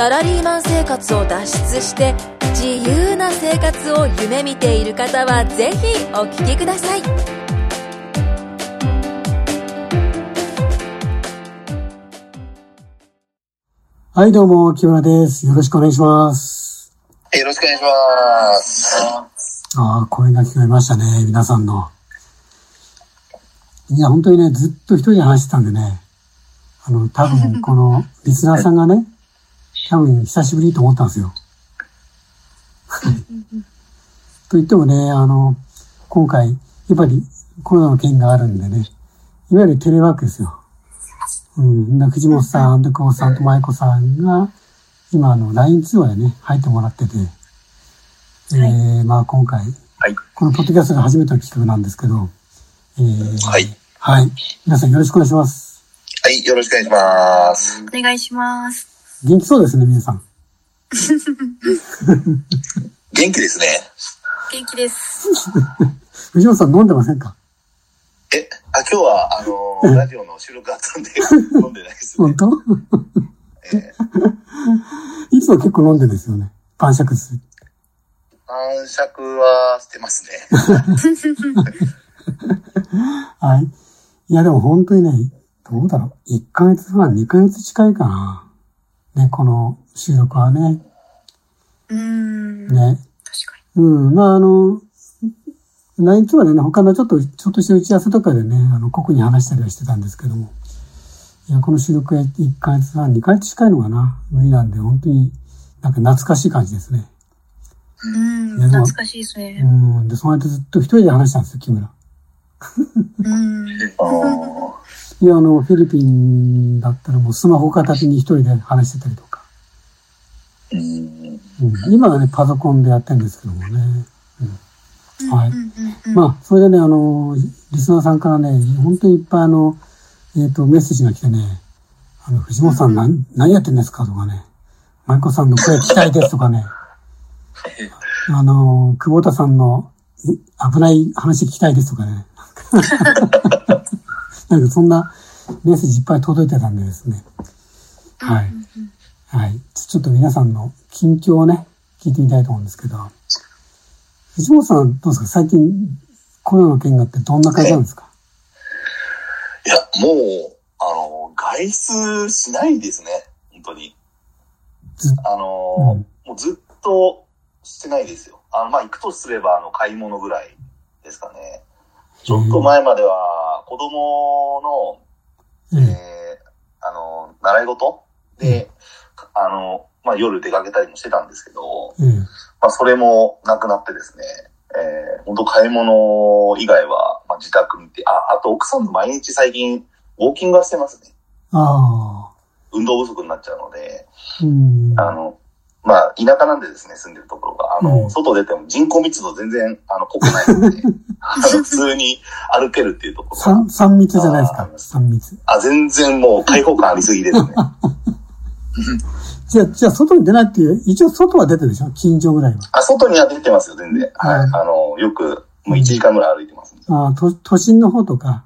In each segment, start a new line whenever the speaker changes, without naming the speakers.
サラリーマン生活を脱出して自由な生活を夢見ている方はぜひお聞きください
はい、どうも、木村です。よろしくお願いします。
よろしくお願いします。
ああ、声が聞こえましたね、皆さんの。いや、本当にね、ずっと一人で話してたんでね、あの、多分、この、リスナーさんがね、多分、久しぶりと思ったんですよ。と言ってもね、あの、今回、やっぱりコロナの件があるんでね、いわゆるテレワークですよ。うん。で藤本さん、久保さんと舞子さんが、今、あの、LINE 通話でね、入ってもらってて、えー、まあ今回、
はい。
このポッドキャストが初めての企画なんですけど、えー、
はい。
はい。皆さんよろしくお願いします。
はい、よろしくお願いします。
お願いします。
元気そうですね、皆さん。
元気ですね。
元気です。
藤本さん飲んでませんか？
え、あ、今日は、あのーラジオの収録あったんで、飲んでないですね。
本当？
え
いつも結構飲んでるんですよね。晩酌する。
晩酌はしてますね。
はい。いや、でも本当にね、どうだろう。1ヶ月半、2ヶ月近いかな。ね、この収録はね。
うーん。
ね。
確か
うん、まああの、LINE 通話でね、他のちょっと、ちょっとした打ち合わせとかでね、あの、個々に話したりはしてたんですけども。いや、この収録は1ヶ月半、2ヶ月近いのかな。無理なんで、本当になんか懐かしい感じですね。
に。うん。懐かしいです
う
ね。
ん。で、その間ずっと一人で話したんですよ、木村。
うん。
あ ー
いや、あの、フィリピンだったらもうスマホ片手に一人で話してたりとか。
うん。
うん、今はね、パソコンでやってるんですけどもね。うん、はい。まあ、それでね、あの、リスナーさんからね、本当にいっぱいあの、えっ、と、メッセージが来てね、あの、藤本さん何、何やってんですかとかね、舞子さんの声聞きたいですとかね、あの、久保田さんのい危ない話聞きたいですとかね。なんかそんなメッセージいっぱい届いてたんでですね。はい。はい。ちょっと皆さんの近況をね、聞いてみたいと思うんですけど、藤本さんどうですか？最近コロナの件があってどんな感じなんですか？
いや、もう、あの、外出しないですね。本当に。
ず
あの、
うん
もうずっとしてないですよ。あの、まあ、行くとすれば、あの、買い物ぐらいですかね。ちょっと前までは、子供の、
え
えーあの、習い事で、あの、まあ、夜出かけたりもしてたんですけど、
えええ
まあ、それもなくなってですね、えー、本当買い物以外は、まあ、自宅にて、あ、あと奥さんと毎日最近、ウォーキングはしてますね。
ああ。
運動不足になっちゃうので、
うん。
あの、まあ、田舎なんでですね、住んでるところが、あの、
うん
外出ても人口密度全然、あの、濃くないので、あの普通に歩けるっていうところが
三、三密じゃないですか三密。
あ、全然もう開放感ありすぎですね。
じゃあ、じゃあ外に出ないっていう、一応外は出てるでしょ？近所ぐらいは。
あ、外には出てますよ、全然。はい。
うん
あの、よく、もう1時間ぐらい歩いてます、
ああ、都、都心の方とか、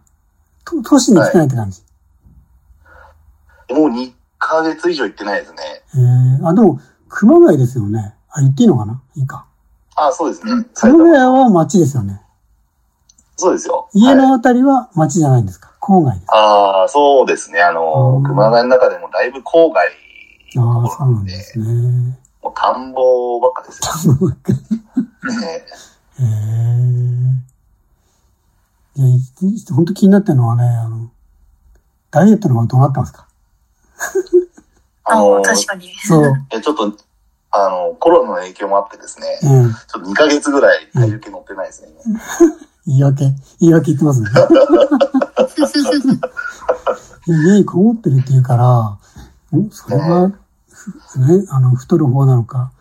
都都市に来てないって感じ。
もう2ヶ月以上行ってないですね。
ええあ、でも、熊谷ですよね。あ、言っていいのかな？いいか。
あ、そうですね。
熊谷は町ですよね。
そうですよ。
家
はい
のあたりは町じゃないんですか？郊外です。
ああ、そうですね。あの、
うん
熊谷の中でもだいぶ郊外の
ああ、
ところなで
そうなんんで、すね。
もう田んぼばっかですよ。ね
へえ。いや、い本当気になってるのはね、あの、ダイエットの方はどうなったんですか？
あ
あの、
確かに。
そう。
えちょっと、あの、コロナの影響もあってですね、
うん。
ちょっと2ヶ月ぐらい体重計乗ってないですね。今
言い訳、言い訳言ってますね。い や家にこもってるっていうから、んそれは、ふね、あの、太る方なのか、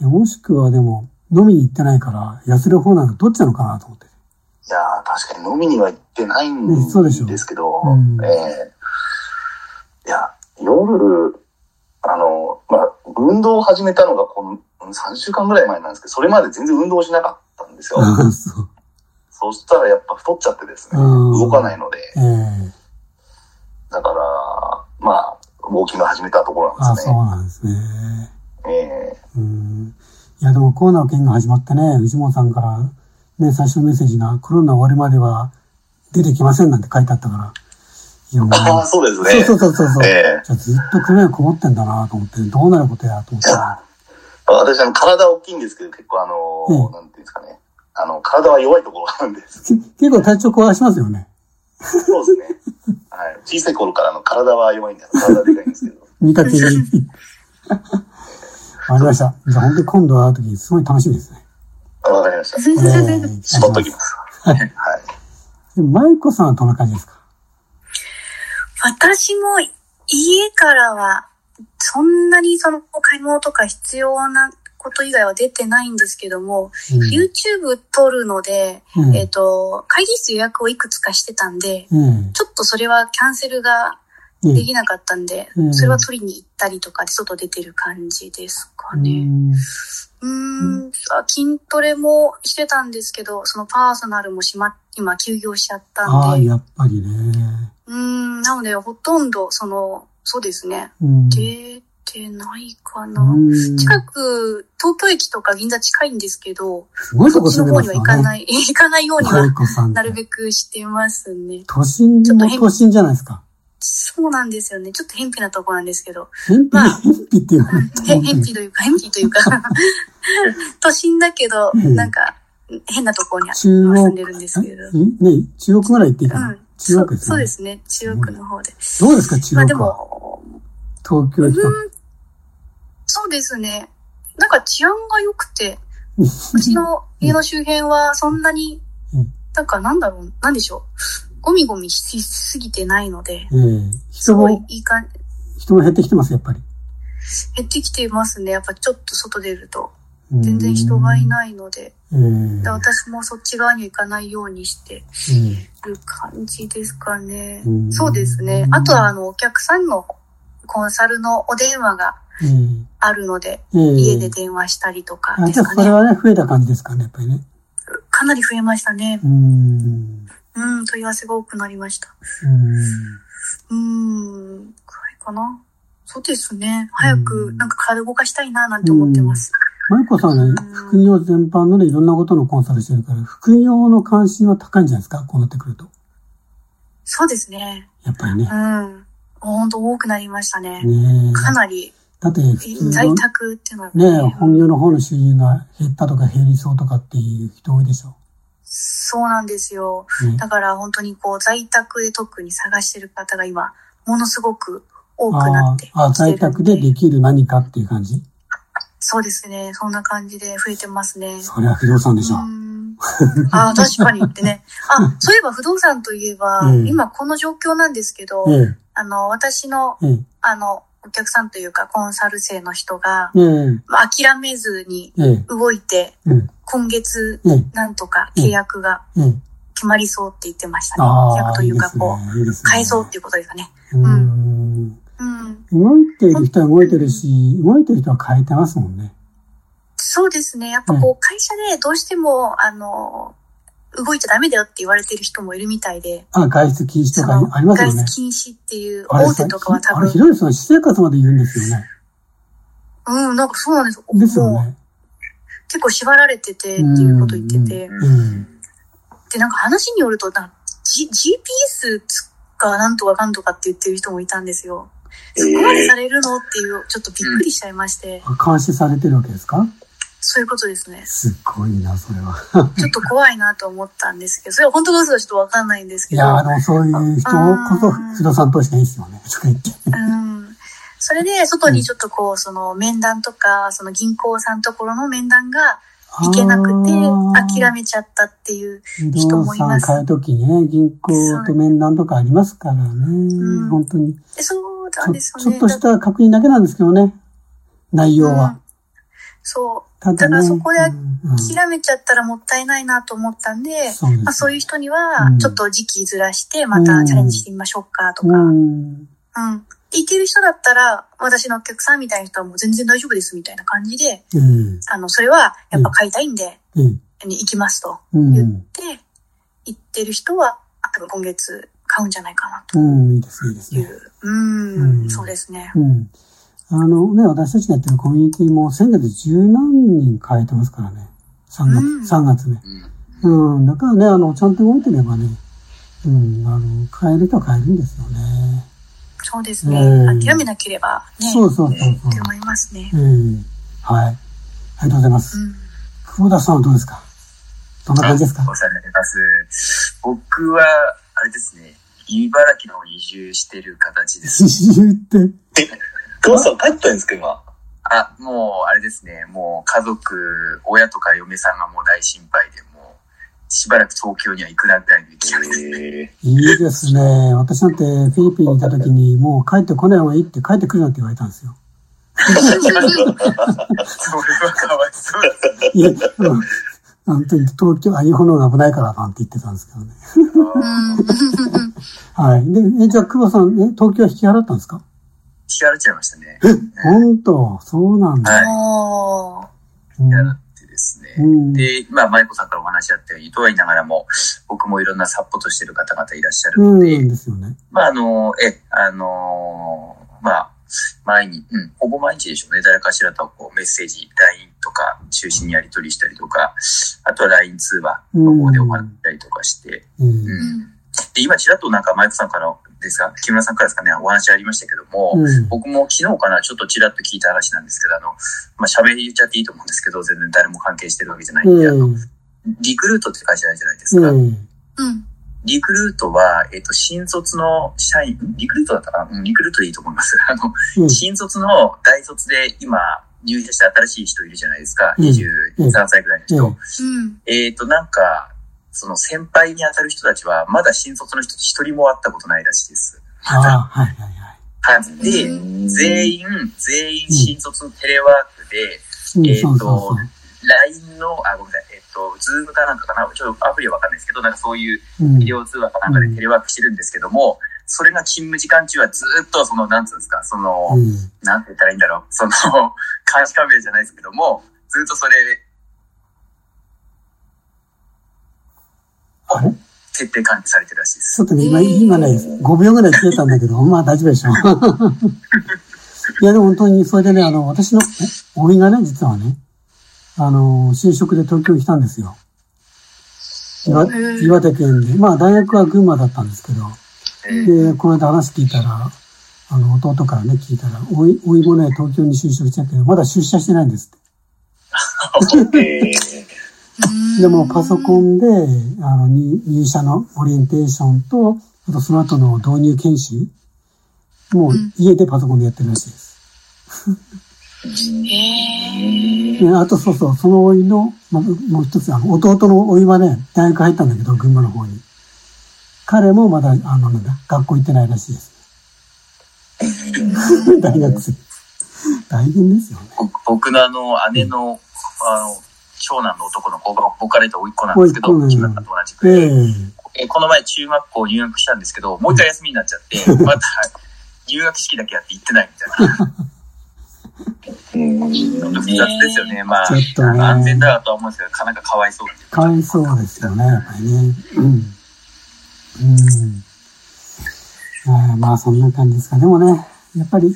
いやもしくはでも、飲みに行ってないから、痩せる方なのか、どっちなのかなと思って。
いやー確かに飲みには行ってないん
ねそうで
すけど、
うん
ええいや、夜、運動を始めたのがこの3週間ぐらい前なんですけど、それまで全然運動しなかったんですよ。
そう。
そしたらやっぱ太っちゃってですね、
うん
動かないので、
ええ
だから、まあ、ウォーキング始めたところなんですね。
なんですね。
ええ
うん。いや、でもコロナの件が始まってね、藤本さんからね、最初のメッセージがコロナ終わるまでは出てきませんなんて書いてあったから。
ああ、そうですね。
そうそうそうそう。
ええ
じゃあずっと首がこもってんだなと思って、どうなることやと思ったら。
私、あの、体大きいんですけど、結構あの、
うん
なんていうんですかね。あの、体は弱いところがあるんです。
け 結構体調壊しますよね。
そうですね。はい。小さい頃からの体は弱いんで、体でかいんですけど。
見かけに。わかりました。じゃあ本当に今度会うとき、すごい楽しみですね。
わかりました。
え
っときます。
はい
はい。
でマイコさんはどんな感じですか？
私も家からは、そんなにその買い物とか必要なこと以外は出てないんですけども、
うん
YouTube 撮るので、
うん
えっ、と、会議室予約をいくつかしてたんで、
うん。
ちょっとそれはキャンセルが
うん
できなかったんで、
うん
それは取りに行ったりとかで外出てる感じですか
う
ね。
ん
うーん、あ筋トレもしてたんですけど、そのパーソナルもしま、今休業しちゃった
ああ、
んで、
やっぱりね。
うーん、なのでほとんど、その、そうですね、
うん。
出てないかな。
うん
近く、東京駅とか銀座近いんですけど、
すごいとこ
そっちの。方には行かない、行かないようには。なるべくしてますね。
都心も都心じゃないですか。
そうなんですよね。ちょっと偏僻なとこなんですけど。まあ
偏僻っていうか、
へ偏僻というか、偏僻というか、都心だけど、
うん
なんか、変なところに
中
住
央
んでるんですけど。
ね、中央区ぐらい行っていいかな。
うん。
中央区ですね。
そうですね。中央区の方で。
どうですか、中
まあで。も、
東京駅と。
うん、そうですね。なんか治安が良くて、うちの家の周辺はそんなに
うん、
なんかなんだろう、なんでしょう。ゴミゴミしすぎてないので、
ええ
すごい
人も、
いい感じ、
人も減ってきてます、やっぱり。
減ってきていますね。やっぱちょっと外出ると。
うん
全然人がいないので、
ええ
で私もそっち側には行かないようにして
え
る感じですかね
う。ん
そうですね。あとは、あの、お客さんのコンサルのお電話が
ええ
あるので、
ええ
家で電話したりとかですかね。
それはね、増えた感じですかね、やっぱりね。
かなり増えましたね。
うん。
うん、問い合わせが多くなりました。
うん。
うん、くらいかな。そうですね。早く、なんか体動かしたいな、なんて思ってます。
マイコさんはね、副業全般のね、いろんなことのコンサルしてるから、副業の関心は高いんじゃないですか？こうなってくると。
そうですね。
やっぱりね
う。ん。本当多くなりましたね。
ねえ。
かなり、
だって、
在
の、
宅っていうのは
ね本業の方の収入が減ったとか減りそうとかっていう人多いでしょ。
そうなんですよ。
ね、
だから本当にこう在宅で特に探してる方が今、ものすごく多くなって
ああ、在宅でできる何かっていう感じ？
そうですね。そんな感じで増えてますね。
それは不動産でしょ。
うんああ、確かにってね。あ、そういえば不動産といえば、
うん
今この状況なんですけど、
え
あの、私の、
え、え
あの、お客さんというかコンサル生の人が、
え、ええ、
まあ諦めずに
ええ、
動いて、
うん、
今月
ええ、
なんとか契約が
ええ。
決まりそうって言ってましたね。契約というか、こ
ね。いいね。
変えそうっていうことですかね。
うん。
うん。
動いている人は動いてるし、動いてる人は変えてますもんね。
そうですね。やっぱこう、会社でどうしても、あの、動いちゃダメだよって言われてる人もいるみたいで、
あ、外出禁止とかありますよね
外出。禁止っていう大手とかは多
あれひ
分、
どいです。私生活まで言うんですよね。
うん、なんかそうなんですよ。
ですよね。
結構縛られててっていうこと言ってて、で、なんか話によると、なんか G、GPS がなんとかかんとかって言ってる人もいたんですよ。そこまでされるの？っていう、ちょっとびっくりしちゃいまして、
あ監視されてるわけですか？
そういうことですね。
すごいな、それは。
ちょっと怖いなと思ったんですけど、それは本当か嘘かちょっとわかんないんですけど。
いやー、でもそういう人こそ不動産投資がいいですよね。とか言って。
うん。それで、外にちょっとこう、その面談とか、その銀行さんところの面談が行けなくて、諦めちゃったっていう。
不
人
動
もいます
産買うときね、銀行と面談とかありますからね。
ん
本当に。
でそうなんですよね。
ちょっとした確認だけなんですけどね。内容
うん
は。
そう。
た
だからそこで
うんうん
諦めちゃったらもったいないなと思ったんで、
そうです
まあ、そういう人には
うん、
ちょっと時期ずらして、またチャレンジしてみましょうかとか、うん。
うん。
いける人だったら、私のお客さんみたいな人はもう全然大丈夫ですみたいな感じで、
ええ
あの、それはやっぱ買いたいんで、
ええ
に行きますと
うん。
言って、行ってる人は、多分今月買うんじゃないかな
うん、いいですね、いいですね。
う。うん、
うん
そうですね。
うん。あのね、私たちがやってるコミュニティも先月十何人変えてますからね。3月、
うん
3月ね。
うん。
うん。だからね、あの、ちゃんと動いてればね、うん、あの、変える人は変えるんですよね。
そうですね。
うん
諦めなければね、
そうそうそうそう
って。思いますね。
うん。はい。ありがとうございます。
うん。
久保田さんはどうですか？どんな感じですか？
お世話になります。僕は、あれですね、茨城の方に移住してる形です。
刺繍って、
久保田さん帰ったんですか、今？
あ、もう、あれですね、もう家族、親とか嫁さんがもう大心配で、もう、しばらく東京には行くなぐらいの勢いです。
え
いいですね。私なんてフィリピンにいた時にもう帰ってこない方がいいって帰ってくるなって言われたんですよ。
それはかわいそうです。
いや、うん。なんて言って東京、あ、日本の方が危ないからなんて言ってたんですけどね。
うん。
はい。で、え、じゃあ、久保さん、え、東京は引き払ったんですか？
引き払っちゃいましたね。
本当？そうなんだ。
はい。引き払ってですね。
うん。
で、まあ、舞子さんからお話あったように、とは言いながらも、僕もいろんなサポートしてる方々いらっしゃる
うん
ので、
ですよね。
まあ、あの、え、あの、まあ、前に、うん、ほぼ毎日でしょうね。誰かしらとこうメッセージ、LINE とか中心にやり取りしたりとか、あとは LINE 通話の方でお話したりとかして、
うん。
うんで、今ちらっとなんか、マイクさんからですか、木村さんからですかね、お話ありましたけども、
うん。
僕も昨日かな、ちょっとちらっと聞いた話なんですけど、あの、まあ、喋り言っちゃっていいと思うんですけど、全然誰も関係してるわけじゃないんで、あの、リクルートって会社じゃないですか。
うん。
うん。
リクルートは、えっ、と、新卒の社員、んリクルートだったかな？うん、リクルートでいいと思います。あの、
うん。
新卒の大卒で今、入社して新しい人いるじゃないですか。
うん
23歳ぐらいの人。
うん
うん。
えっ、と、なんか、その先輩に当たる人たちは、まだ新卒の人一人も会ったことないらしいです。
ああ、はいはいはい。
はい。で、
うん
全員、全員新卒のテレワークで、
うん、
えーと。LINE の、あ、ごめんなさい、えっ、と、ズームかなんかかな、ちょっとアプリはわかんないですけど、なんかそういう
うん
ビデオ通話かなんかでテレワークしてるんですけども、それが勤務時間中はずっと、その、なんつうんですか、その、
うん。
なんて言ったらいいんだろう、その、監視カメラじゃないですけども、ずっとそれ、
あれ
徹底管理され？てるらしいです。
ちょっとね、今、今ね、5秒ぐらい消えたんだけど、まあ大丈夫でしょう。いや、でも本当に、それでね、あの、私の、え？おいがね、実はね、あの、就職で東京に来たんですよ。岩岩手県で。まあ、大学は群馬だったんですけど、
えー
で、この間話聞いたら、あの、弟からね、聞いたら、おい、おいもね、東京に就職したけど、まだ出社してないんですって。
え
でもパソコンで、あの、入入社のオリエンテーションと、あとその後の導入研修、もう
うん
家でパソコンでやってるらしいです。
へ
あとそうそう、そのおいの、まあ、もう一つ、あの、弟のおいはね、大学入ったんだけど、群馬の方に。彼もまだ、あの、なんだ、学校行ってないらしいです。大学生。大変ですよね。
僕僕のあの、姉の、あの、長男の男の子が僕から言うと甥っ子なんですけど、木村さんと同じく
え
で、
え
えこの前中学校入学したんですけど、もう一回休みになっちゃって、また入学式だけやって行ってないみたいな。
うん
ちょっと複雑ですよね。まあ、
ね
安全だなとは思うんですけど、なかなかかわいそうっていう
かわいそうですよね、やっぱりね。うん。うん。あーまあ、そんな感じですか。でもね、やっぱり、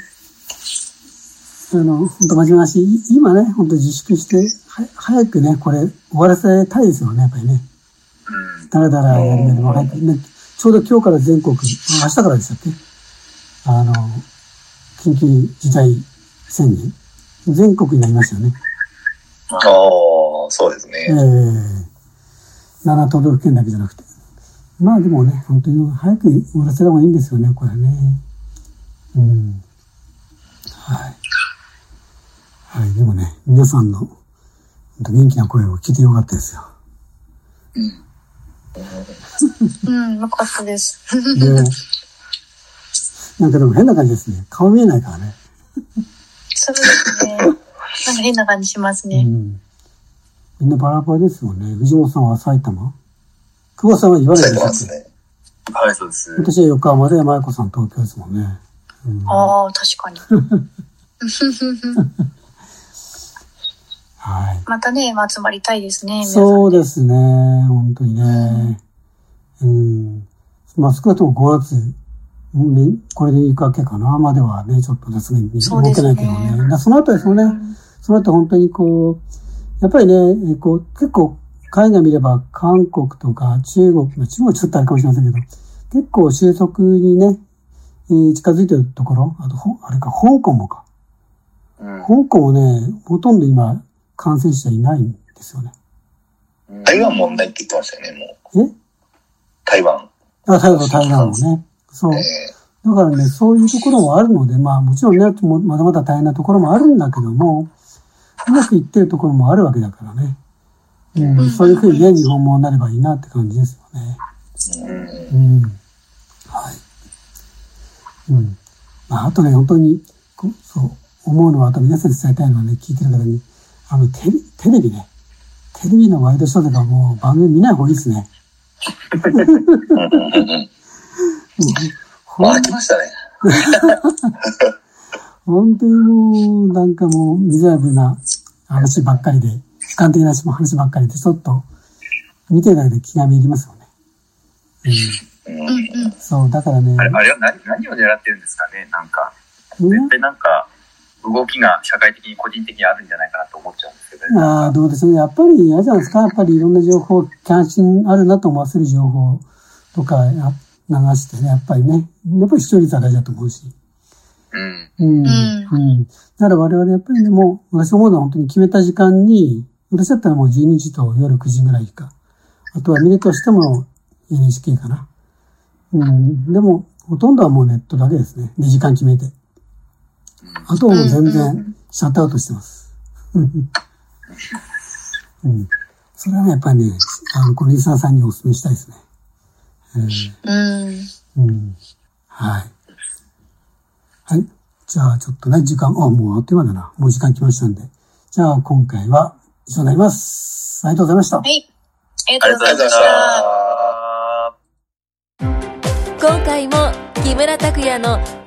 あの、本当真面目な話、い今ね、本当自粛して、は早くね、これ終わらせたいですよね、やっぱりね。
うん。
だらだらやるよりも早くね、ちょうど今日から全国、あ明日からでしたっけ？あの、緊急事態宣言。全国になりましたよね。
ああ、そうです
ええ
ね。
7都道府県だけじゃなくて。まあでもね、本当に早く終わらせた方がいいんですよね、これね。うん。はい。はい、でもね、皆さんの元気な声を聞いてよかったですよ。
うん、よかったです。
で、なんかでも変な感じですね。顔見えないからね。
そうですね。なんか変な感じしますね。
うん。みんなバラバラですよね。藤本さんは埼玉？久保さんは茨城
埼
ですっけ
玉ですね。
はい、そうです。
私は横浜で、舞子さん東京ですもんね。うん、
ああ、確かに。
はい。
またね、集まりたいですね。
そうですね。本当にね。うん。まあ少なくとも5月、ね、これで行くわけかな。まではね、ちょっと
ですね
けないけどね。だからその後ですよね。その後本当にこう、やっぱりね、えこう、結構海外見れば韓国とか中国、まあ中国はちょっとあれかもしれませんけど、結構収束にね、えー近づいてるところ、あと、ほあれか、香港もか。
うん
香港もね、ほとんど今、感染者いないんですよね。
台湾もないって言ってましたよね、もう。
え？
台湾。
あ、台湾、台湾もね。そう。
え
だからね、そういうところもあるので、まあもちろんね、もまだまだ大変なところもあるんだけども、うまくいってるところもあるわけだからね。うん、そういうふうにね、日本もなればいいなって感じですよね。
ーうん
うん。はい。うん。まあ、あとね、本当に、こそう、思うのは、あと皆さんに伝えたいのはね、聞いてる方に、あの、テレテレビね。テレビのワイドショーとかもう番組見ない方がいいです ね。
もう飽きましたね。
本当にもう、なんかもう、ミゼラブルな話ばっかりで、悲観的な話ばっかりで、ちょっと、見てるだけで気がめいりますよね。
うん。
そう、だからね
あ、れ、あれは何何を狙ってるんですかねなんか、
うん
絶対なんか、動きが社会的に個人的にあるんじゃないかなと思っちゃうんですけど、
ああ、どうですね。やっぱり嫌じゃないですか。やっぱりいろんな情報、関心あるなと思わせる情報とかや流してね、やっぱりね、やっぱり視聴率は大事だと思うし。
うん。
うん。うん。だから我々やっぱりね、もう、私思うのは本当に決めた時間に、私だったらもう12時と夜9時ぐらいか。あとは見るとしても NHK かな。うん。でも、ほとんどはもうネットだけですね。で、時間決めて。あとはもう全然シャットアウトしてます。うん。それはね、やっぱりね、あの、このリスナーさんにお勧めしたいですね。
うん。
うん。うん。はい。はい。じゃあ、ちょっとね、時間、あ、もうあっという間だな。もう時間来ましたんで。じゃあ、今回は以上になります。ありがとうございました。
はい。あり
ありがとうございました。
今回も木村拓哉の